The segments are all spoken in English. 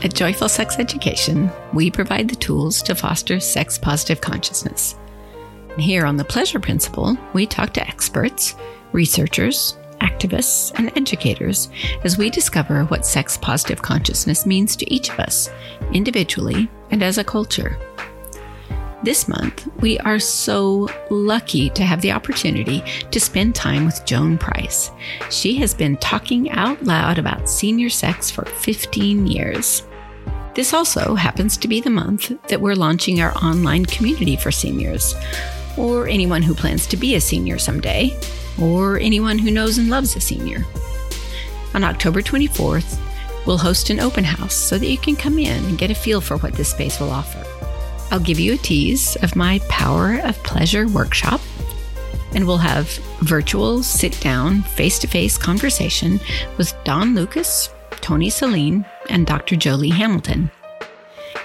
At Joyful Sex Education, we provide the tools to foster sex positive consciousness. Here on the Pleasure Principle, we talk to experts, researchers, activists, and educators as we discover what sex positive consciousness means to each of us, individually and as a culture. This month, we are so lucky to have the opportunity to spend time with Joan Price. She has been talking out loud about senior sex for 15 years. This also happens to be the month that we're launching our online community for seniors, or anyone who plans to be a senior someday, or anyone who knows and loves a senior. On October 24th, we'll host an open house so that you can come in and get a feel for what this space will offer. I'll give you a tease of my Power of Pleasure workshop, and we'll have virtual sit down, face to face conversation with Don Lucas, Tony Saline, and Dr. Jolie Hamilton.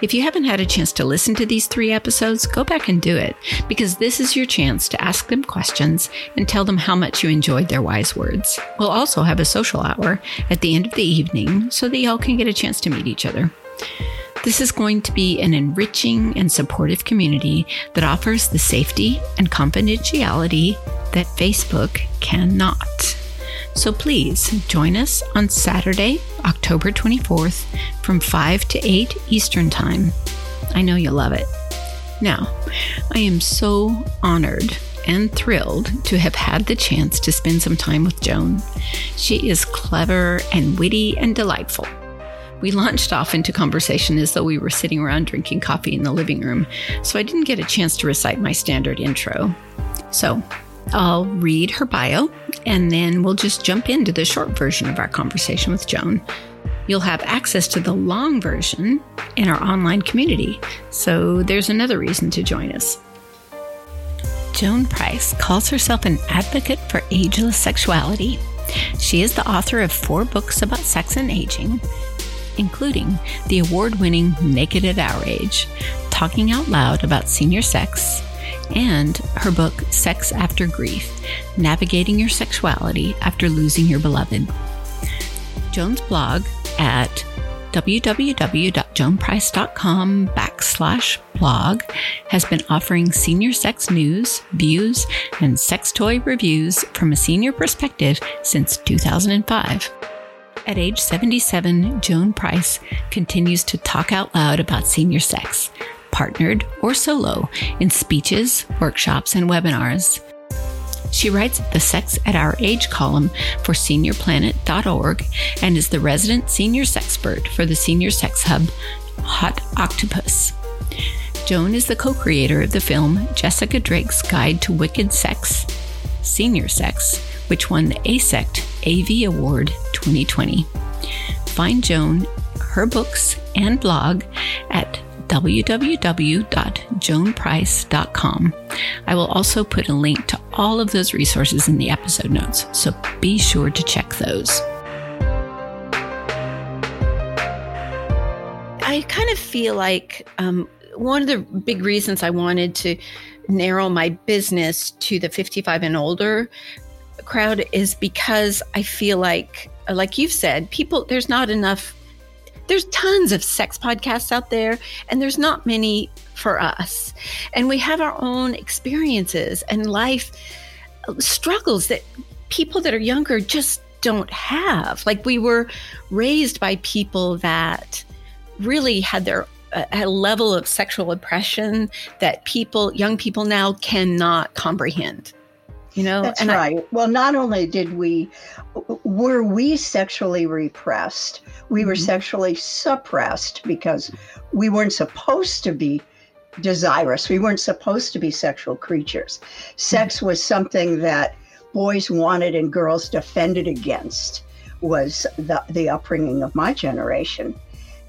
If you haven't had a chance to listen to these three episodes, go back and do it because this is your chance to ask them questions and tell them how much you enjoyed their wise words. We'll also have a social hour at the end of the evening so that y'all can get a chance to meet each other. This is going to be an enriching and supportive community that offers the safety and confidentiality that Facebook cannot. So please join us on Saturday, October 24th from 5 to 8 Eastern Time. I know you'll love it. Now, I am so honored and thrilled to have had the chance to spend some time with Joan. She is clever and witty and delightful. We launched off into conversation as though we were sitting around drinking coffee in the living room, so I didn't get a chance to recite my standard intro. So I'll read her bio, and then we'll just jump into the short version of our conversation with Joan. You'll have access to the long version in our online community, so there's another reason to join us. Joan Price calls herself an advocate for ageless sexuality. She is the author of four books about sex and aging, including the award winning Naked at Our Age, talking out loud about senior sex, and her book Sex After Grief Navigating Your Sexuality After Losing Your Beloved. Joan's blog at www.joanprice.com backslash blog has been offering senior sex news, views, and sex toy reviews from a senior perspective since 2005. At age 77, Joan Price continues to talk out loud about senior sex, partnered or solo, in speeches, workshops, and webinars. She writes the Sex at Our Age column for seniorplanet.org and is the resident senior sexpert for the Senior Sex Hub Hot Octopuss. Joan is the co creator of the film Jessica Drake's Guide to Wicked Sex, Senior Sex, which won the AASECT AV Award 2020. Find Joan, her books, and blog at www.joanprice.com. I will also put a link to all of those resources in the episode notes, so be sure to check those. I kind of feel like um, one of the big reasons I wanted to narrow my business to the 55 and older crowd is because I feel like, like you've said, people, there's not enough, there's tons of sex podcasts out there, and there's not many for us. And we have our own experiences and life struggles that people that are younger just don't have. Like we were raised by people that really had their a level of sexual oppression that people young people now cannot comprehend you know that's and right. I, well not only did we were we sexually repressed we mm-hmm. were sexually suppressed because we weren't supposed to be desirous. We weren't supposed to be sexual creatures. Sex mm-hmm. was something that boys wanted and girls defended against was the, the upbringing of my generation.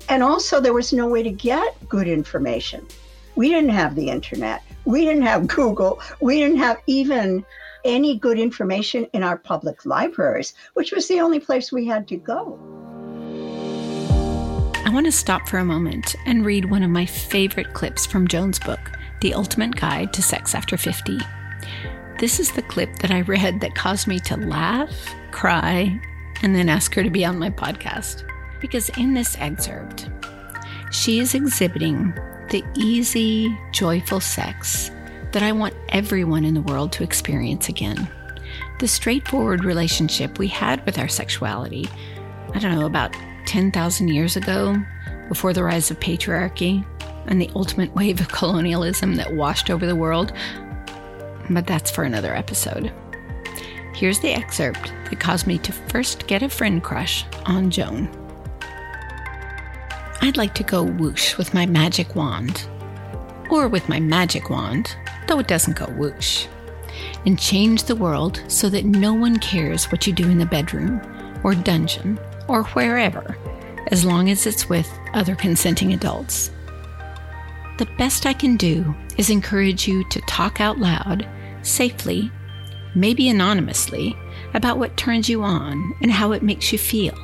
And also there was no way to get good information. We didn't have the internet. We didn't have google. We didn't have even any good information in our public libraries, which was the only place we had to go. I want to stop for a moment and read one of my favorite clips from Joan's book, The Ultimate Guide to Sex After 50. This is the clip that I read that caused me to laugh, cry, and then ask her to be on my podcast. Because in this excerpt, She is exhibiting the easy, joyful sex that I want everyone in the world to experience again. The straightforward relationship we had with our sexuality, I don't know, about 10,000 years ago, before the rise of patriarchy and the ultimate wave of colonialism that washed over the world. But that's for another episode. Here's the excerpt that caused me to first get a friend crush on Joan. I'd like to go whoosh with my magic wand, or with my magic wand, though it doesn't go whoosh, and change the world so that no one cares what you do in the bedroom, or dungeon, or wherever, as long as it's with other consenting adults. The best I can do is encourage you to talk out loud, safely, maybe anonymously, about what turns you on and how it makes you feel.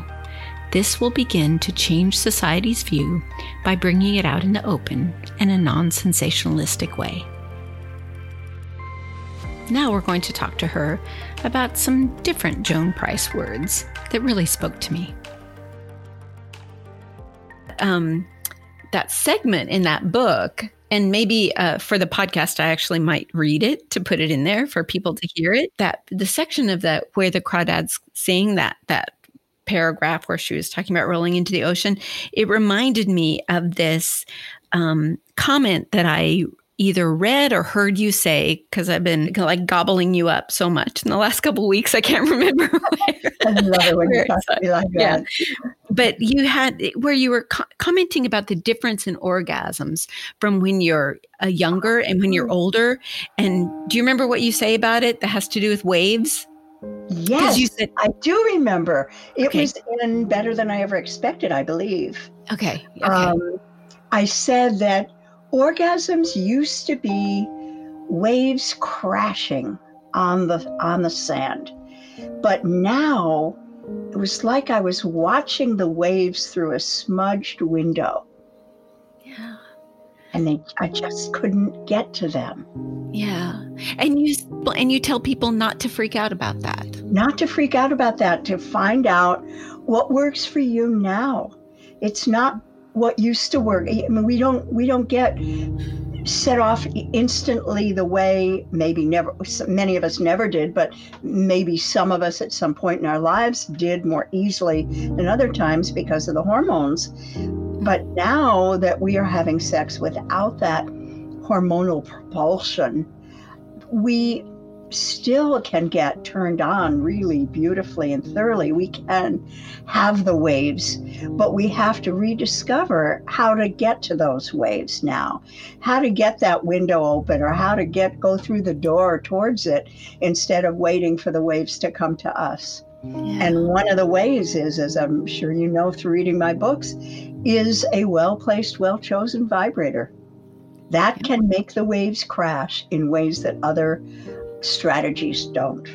This will begin to change society's view by bringing it out in the open in a non sensationalistic way. Now we're going to talk to her about some different Joan Price words that really spoke to me. Um, that segment in that book and maybe uh, for the podcast i actually might read it to put it in there for people to hear it that the section of that where the crawdads sing that that paragraph where she was talking about rolling into the ocean it reminded me of this um, comment that i either read or heard you say because I've been like gobbling you up so much in the last couple weeks. I can't remember. Where, I love it when you talk to me like that. Yeah. But you had where you were co- commenting about the difference in orgasms from when you're a younger and when you're older. And do you remember what you say about it that has to do with waves? Yes, you said- I do remember. It Okay. was in Better Than I Ever Expected, I believe. Okay. Okay. Um, I said that orgasms used to be waves crashing on the on the sand, but now it was like I was watching the waves through a smudged window, yeah. and they I just couldn't get to them. Yeah. And you and you tell people not to freak out about that. Not to freak out about that, to find out what works for you now. It's not what used to work. I mean, we don't we don't get set off instantly the way maybe never many of us never did but maybe some of us at some point in our lives did more easily than other times because of the hormones but now that we are having sex without that hormonal propulsion we still can get turned on really beautifully and thoroughly. We can have the waves, but we have to rediscover how to get to those waves now, how to get that window open or how to get go through the door towards it instead of waiting for the waves to come to us. And one of the ways is, as I'm sure you know through reading my books, is a well placed, well chosen vibrator. That can make the waves crash in ways that other strategies don't.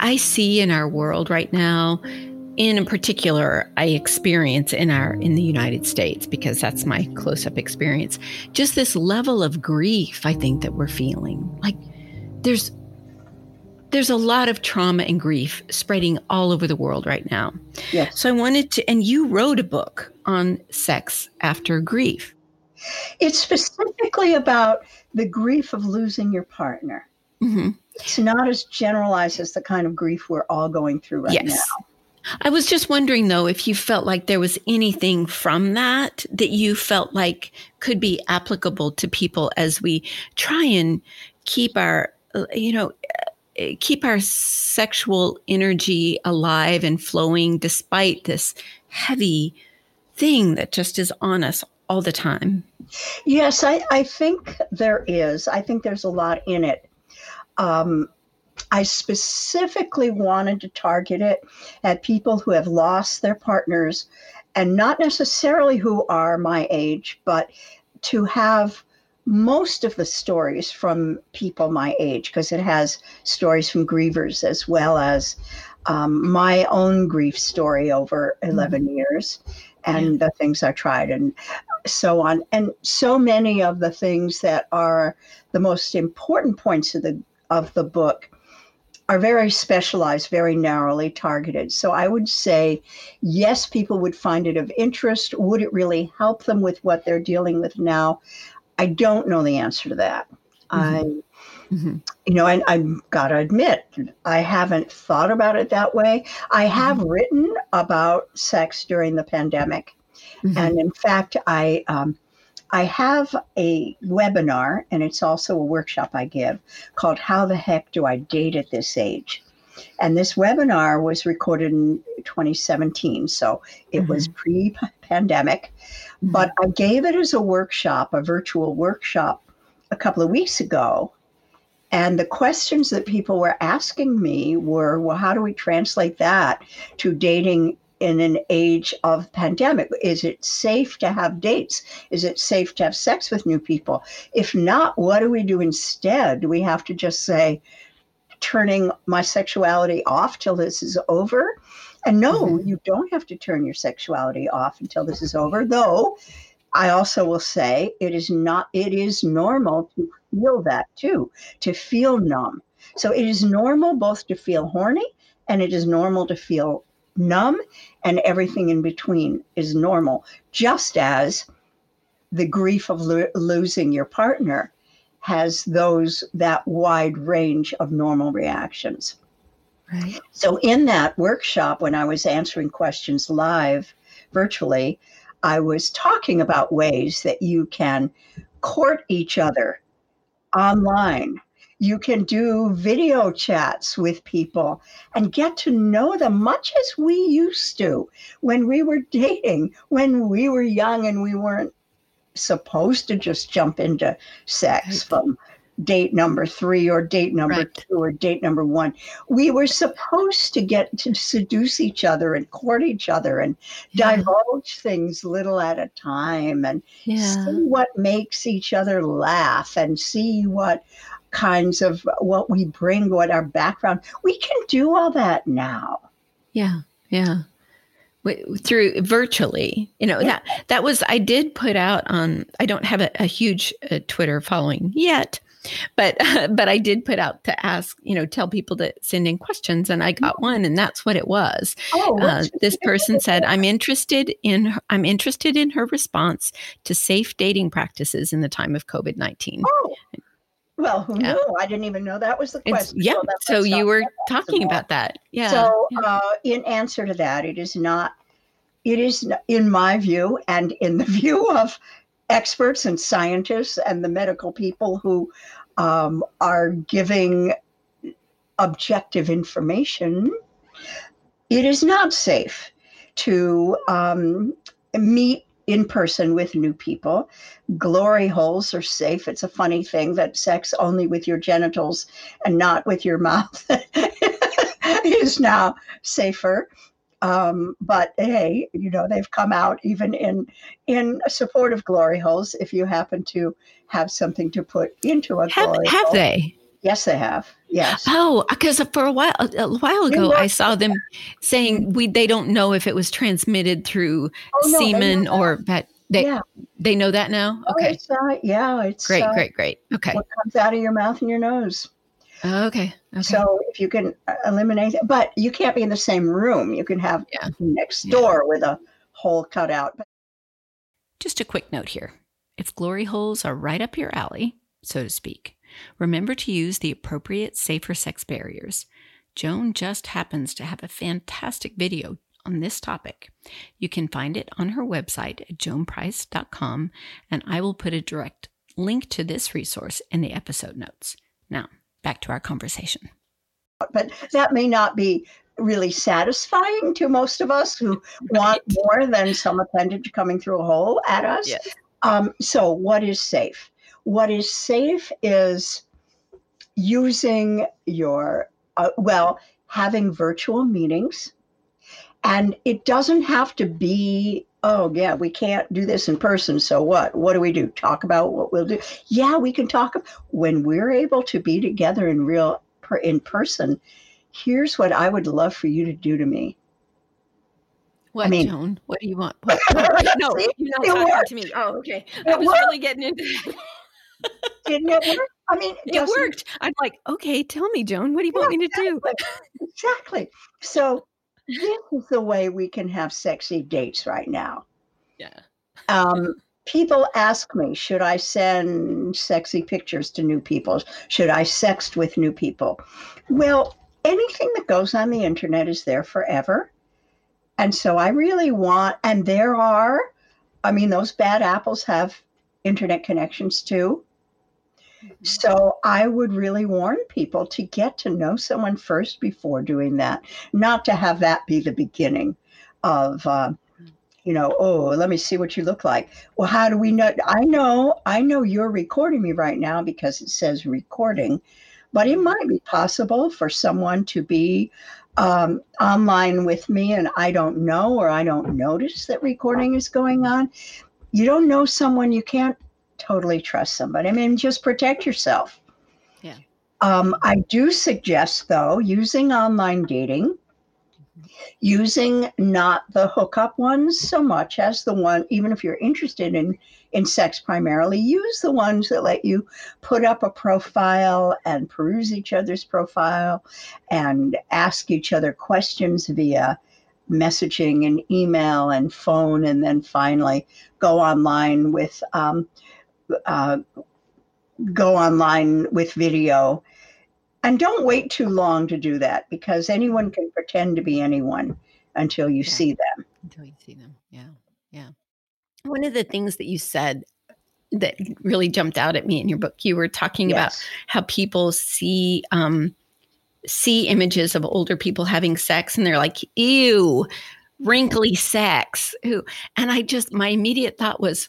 I see in our world right now, in particular, I experience in our in the United States because that's my close-up experience. Just this level of grief, I think that we're feeling. Like there's there's a lot of trauma and grief spreading all over the world right now. Yes. So I wanted to, and you wrote a book on sex after grief. It's specifically about the grief of losing your partner. hmm It's not as generalized as the kind of grief we're all going through right yes. now. I was just wondering though if you felt like there was anything from that that you felt like could be applicable to people as we try and keep our, uh, you know, uh, keep our sexual energy alive and flowing despite this heavy thing that just is on us all the time. Yes, I, I think there is. I think there's a lot in it. Um, I specifically wanted to target it at people who have lost their partners and not necessarily who are my age, but to have most of the stories from people my age, because it has stories from grievers as well as um, my own grief story over 11 years and the things I tried and so on. And so many of the things that are the most important points of the of the book are very specialized, very narrowly targeted. So I would say, yes, people would find it of interest. Would it really help them with what they're dealing with now? I don't know the answer to that. Mm-hmm. I, mm-hmm. you know, I, I've got to admit, I haven't thought about it that way. I have mm-hmm. written about sex during the pandemic. Mm-hmm. And in fact, I, um, I have a webinar, and it's also a workshop I give called How the Heck Do I Date at This Age? And this webinar was recorded in 2017, so it mm-hmm. was pre pandemic. Mm-hmm. But I gave it as a workshop, a virtual workshop, a couple of weeks ago. And the questions that people were asking me were, well, how do we translate that to dating in an age of pandemic? Is it safe to have dates? Is it safe to have sex with new people? If not, what do we do instead? Do we have to just say, turning my sexuality off till this is over? And no, mm-hmm. you don't have to turn your sexuality off until this is over, though. I also will say it is not, it is normal to feel that too, to feel numb. So it is normal both to feel horny and it is normal to feel numb, and everything in between is normal, just as the grief of lo- losing your partner has those that wide range of normal reactions. Right. So in that workshop when I was answering questions live virtually, I was talking about ways that you can court each other online you can do video chats with people and get to know them much as we used to when we were dating, when we were young and we weren't supposed to just jump into sex from date number three or date number right. two or date number one. We were supposed to get to seduce each other and court each other and yeah. divulge things little at a time and yeah. see what makes each other laugh and see what kinds of what we bring, what our background. We can do all that now. Yeah, yeah. Through virtually, you know yeah. that that was I did put out on. I don't have a, a huge uh, Twitter following yet, but but I did put out to ask, you know, tell people to send in questions, and I got one, and that's what it was. Oh, uh, this person said, "I'm interested in her, I'm interested in her response to safe dating practices in the time of COVID nineteen. Oh. Well, who yeah. knew? I didn't even know that was the question. It's, yeah. So, so you were talking about that. Yeah. So, uh, in answer to that, it is not, it is, in my view, and in the view of experts and scientists and the medical people who um, are giving objective information, it is not safe to um, meet in person with new people. Glory holes are safe. It's a funny thing that sex only with your genitals and not with your mouth is now safer. Um, but hey, you know they've come out even in in support of glory holes. If you happen to have something to put into a have, glory have hole. they? Yes, they have. Yes. Oh, because for a while, a while ago, I saw them saying we they don't know if it was transmitted through oh, no, semen or that. They yeah. they know that now. Oh, okay. It's, uh, yeah, it's great, uh, great, great. Okay. What comes out of your mouth and your nose. Okay. okay. So if you can uh, eliminate, but you can't be in the same room. You can have yeah. next door yeah. with a hole cut out. Just a quick note here: if glory holes are right up your alley, so to speak Remember to use the appropriate safer sex barriers. Joan just happens to have a fantastic video on this topic. You can find it on her website at joanprice.com, and I will put a direct link to this resource in the episode notes. Now, back to our conversation. But that may not be really satisfying to most of us who want more than some appendage coming through a hole at us. Yes. Um, so, what is safe? What is safe is using your, uh, well, having virtual meetings. And it doesn't have to be, oh, yeah, we can't do this in person. So what? What do we do? Talk about what we'll do? Yeah, we can talk. About when we're able to be together in real, in person, here's what I would love for you to do to me. What, I mean, Joan? What do you want? What, what? no, you're not talking to me. Oh, okay. I was really getting into Didn't it work? I mean, it worked. I'm like, okay, tell me, Joan, what do you yeah, want me to do? exactly. So this is the way we can have sexy dates right now. Yeah. Um, people ask me, should I send sexy pictures to new people? Should I sext with new people? Well, anything that goes on the internet is there forever. And so I really want, and there are, I mean, those bad apples have internet connections too. Mm-hmm. So I would really warn people to get to know someone first before doing that, not to have that be the beginning of, uh, you know, oh, let me see what you look like. Well, how do we know? I know, I know you're recording me right now because it says recording, but it might be possible for someone to be um, online with me and I don't know or I don't notice that recording is going on, you don't know someone, you can't totally trust somebody. I mean, just protect yourself. Yeah. Um, I do suggest, though, using online dating using not the hookup ones so much as the one even if you're interested in in sex primarily use the ones that let you put up a profile and peruse each other's profile and ask each other questions via messaging and email and phone and then finally go online with um, uh, go online with video and don't wait too long to do that because anyone can pretend to be anyone until you yeah. see them. Until you see them. Yeah. Yeah. One of the things that you said that really jumped out at me in your book, you were talking yes. about how people see um, see images of older people having sex and they're like, ew, wrinkly sex. Ooh. And I just my immediate thought was,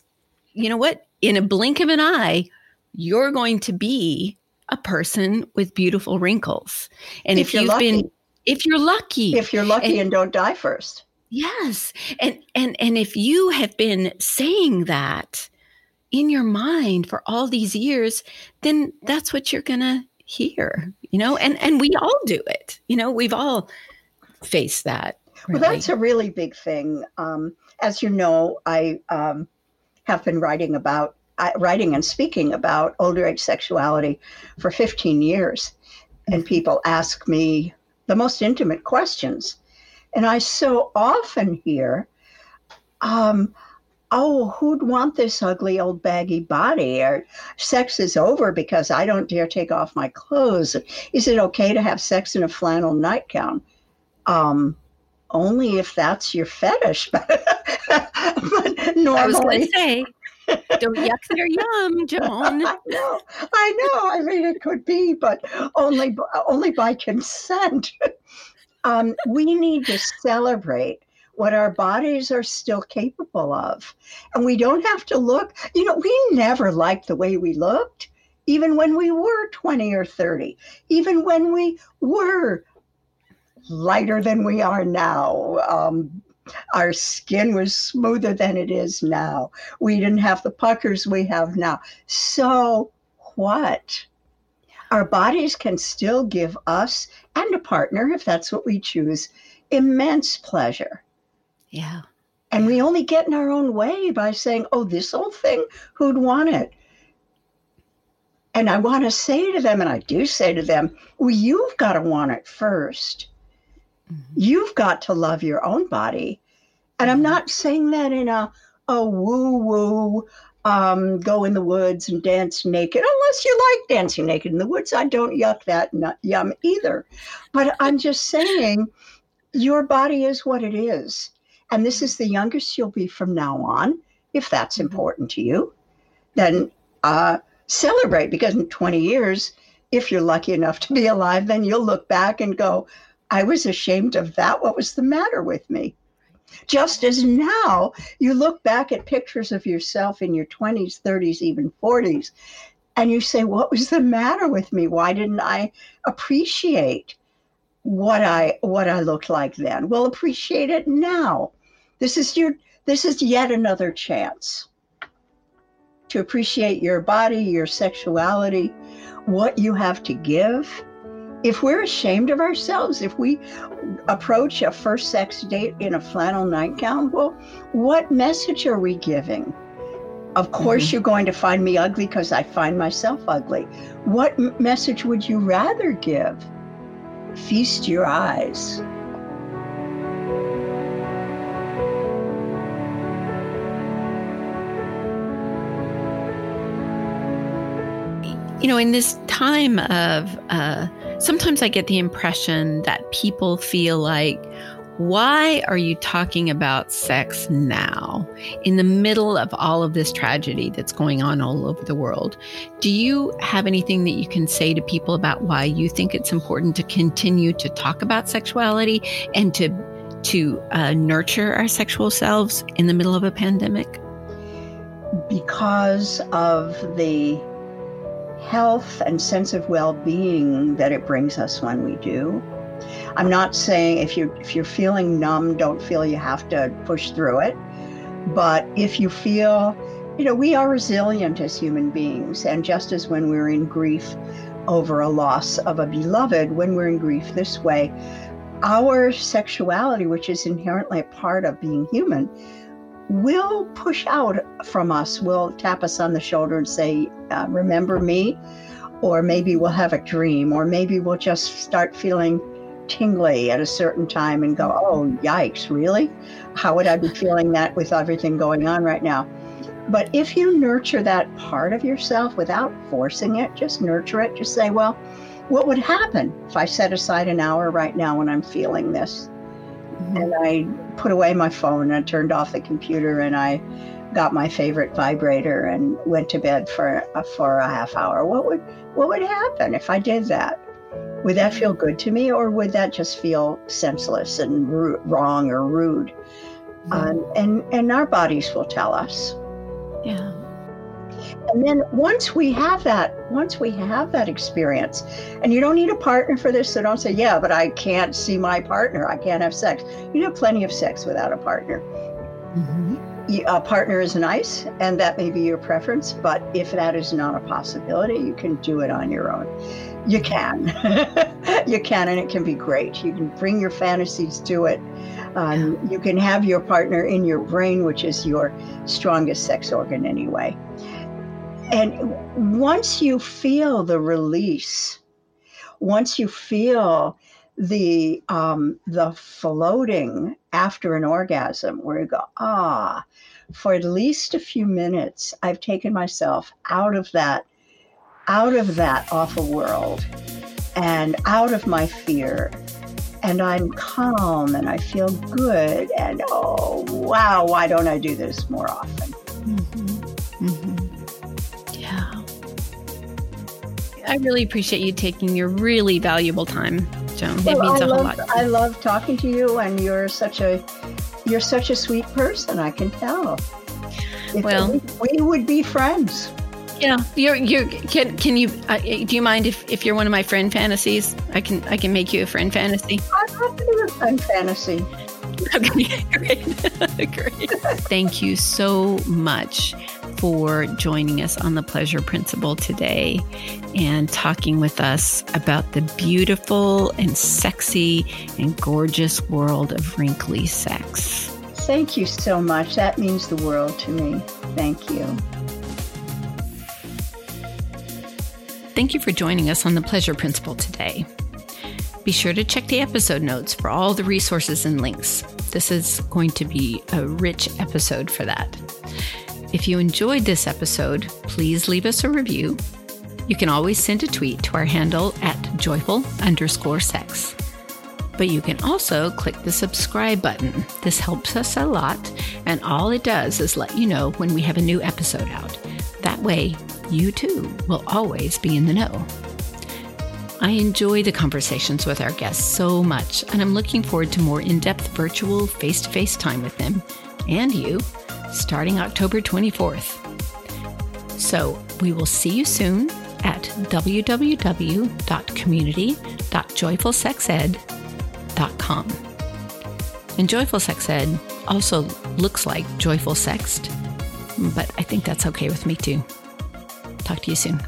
you know what? In a blink of an eye, you're going to be a person with beautiful wrinkles. And if, if you've lucky. been if you're lucky. If you're lucky and, and don't die first. Yes. And and and if you have been saying that in your mind for all these years, then that's what you're going to hear, you know? And and we all do it. You know, we've all faced that. Really. Well, that's a really big thing. Um, as you know, I um, have been writing about writing and speaking about older age sexuality for 15 years. And people ask me the most intimate questions. And I so often hear, um, oh, who'd want this ugly old baggy body? Or sex is over because I don't dare take off my clothes. Is it okay to have sex in a flannel nightgown? Um, only if that's your fetish. but normally, I was going to say, don't yuck their yum, Joan. I know, I know. I mean, it could be, but only only by consent. um, we need to celebrate what our bodies are still capable of, and we don't have to look. You know, we never liked the way we looked, even when we were twenty or thirty, even when we were lighter than we are now. Um, our skin was smoother than it is now. We didn't have the puckers we have now. So what? Our bodies can still give us and a partner, if that's what we choose, immense pleasure. Yeah. And we only get in our own way by saying, oh, this old thing, who'd want it? And I want to say to them, and I do say to them, well, you've got to want it first. Mm-hmm. You've got to love your own body. And I'm mm-hmm. not saying that in a, a woo woo, um, go in the woods and dance naked, unless you like dancing naked in the woods. I don't yuck that nut, yum either. But I'm just saying your body is what it is. And this is the youngest you'll be from now on, if that's mm-hmm. important to you. Then uh, celebrate because in 20 years, if you're lucky enough to be alive, then you'll look back and go, I was ashamed of that. What was the matter with me? Just as now you look back at pictures of yourself in your 20s, 30s, even 40s, and you say, What was the matter with me? Why didn't I appreciate what I what I looked like then? Well, appreciate it now. This is your this is yet another chance to appreciate your body, your sexuality, what you have to give if we're ashamed of ourselves, if we approach a first sex date in a flannel nightgown, well, what message are we giving? Of course, mm-hmm. you're going to find me ugly because I find myself ugly. What m- message would you rather give? Feast your eyes. You know, in this time of, uh, sometimes I get the impression that people feel like, why are you talking about sex now in the middle of all of this tragedy that's going on all over the world? Do you have anything that you can say to people about why you think it's important to continue to talk about sexuality and to to uh, nurture our sexual selves in the middle of a pandemic? Because of the health and sense of well-being that it brings us when we do I'm not saying if you if you're feeling numb, don't feel you have to push through it. But if you feel, you know, we are resilient as human beings, and just as when we're in grief over a loss of a beloved, when we're in grief this way, our sexuality, which is inherently a part of being human, will push out from us, will tap us on the shoulder and say, uh, Remember me? Or maybe we'll have a dream, or maybe we'll just start feeling tingly at a certain time and go, oh, yikes, really? How would I be feeling that with everything going on right now? But if you nurture that part of yourself without forcing it, just nurture it, just say, well, what would happen if I set aside an hour right now when I'm feeling this? Mm-hmm. And I put away my phone and I turned off the computer and I got my favorite vibrator and went to bed for for a half hour. What would what would happen if I did that? Would that feel good to me, or would that just feel senseless and wrong or rude? Mm-hmm. Um, and and our bodies will tell us. Yeah. And then once we have that, once we have that experience, and you don't need a partner for this, so don't say, "Yeah, but I can't see my partner. I can't have sex." You have plenty of sex without a partner. Mm-hmm. A partner is nice, and that may be your preference. But if that is not a possibility, you can do it on your own. You can. you can, and it can be great. You can bring your fantasies to it. Um, you can have your partner in your brain, which is your strongest sex organ anyway. And once you feel the release, once you feel the um, the floating after an orgasm, where you go, ah, for at least a few minutes, I've taken myself out of that out of that awful world and out of my fear. And I'm calm and I feel good. And oh, wow, why don't I do this more often? Mm-hmm. I really appreciate you taking your really valuable time, Joan. Well, it means I a love, whole lot. I love talking to you, and you're such a you're such a sweet person. I can tell. If well, we, we would be friends. Yeah, you're you can can you uh, do you mind if if you're one of my friend fantasies? I can I can make you a friend fantasy. I'd love to do a friend fantasy. Okay, great, great. Thank you so much for joining us on the Pleasure Principle today and talking with us about the beautiful and sexy and gorgeous world of wrinkly sex. Thank you so much. That means the world to me. Thank you. Thank you for joining us on the Pleasure Principle today. Be sure to check the episode notes for all the resources and links. This is going to be a rich episode for that. If you enjoyed this episode, please leave us a review. You can always send a tweet to our handle at joyful underscore sex. But you can also click the subscribe button. This helps us a lot, and all it does is let you know when we have a new episode out. That way, you too will always be in the know. I enjoy the conversations with our guests so much, and I'm looking forward to more in depth virtual face to face time with them and you starting October 24th. So we will see you soon at www.community.joyfulsexed.com. And Joyful Sex Ed also looks like Joyful Sexed, but I think that's okay with me too. Talk to you soon.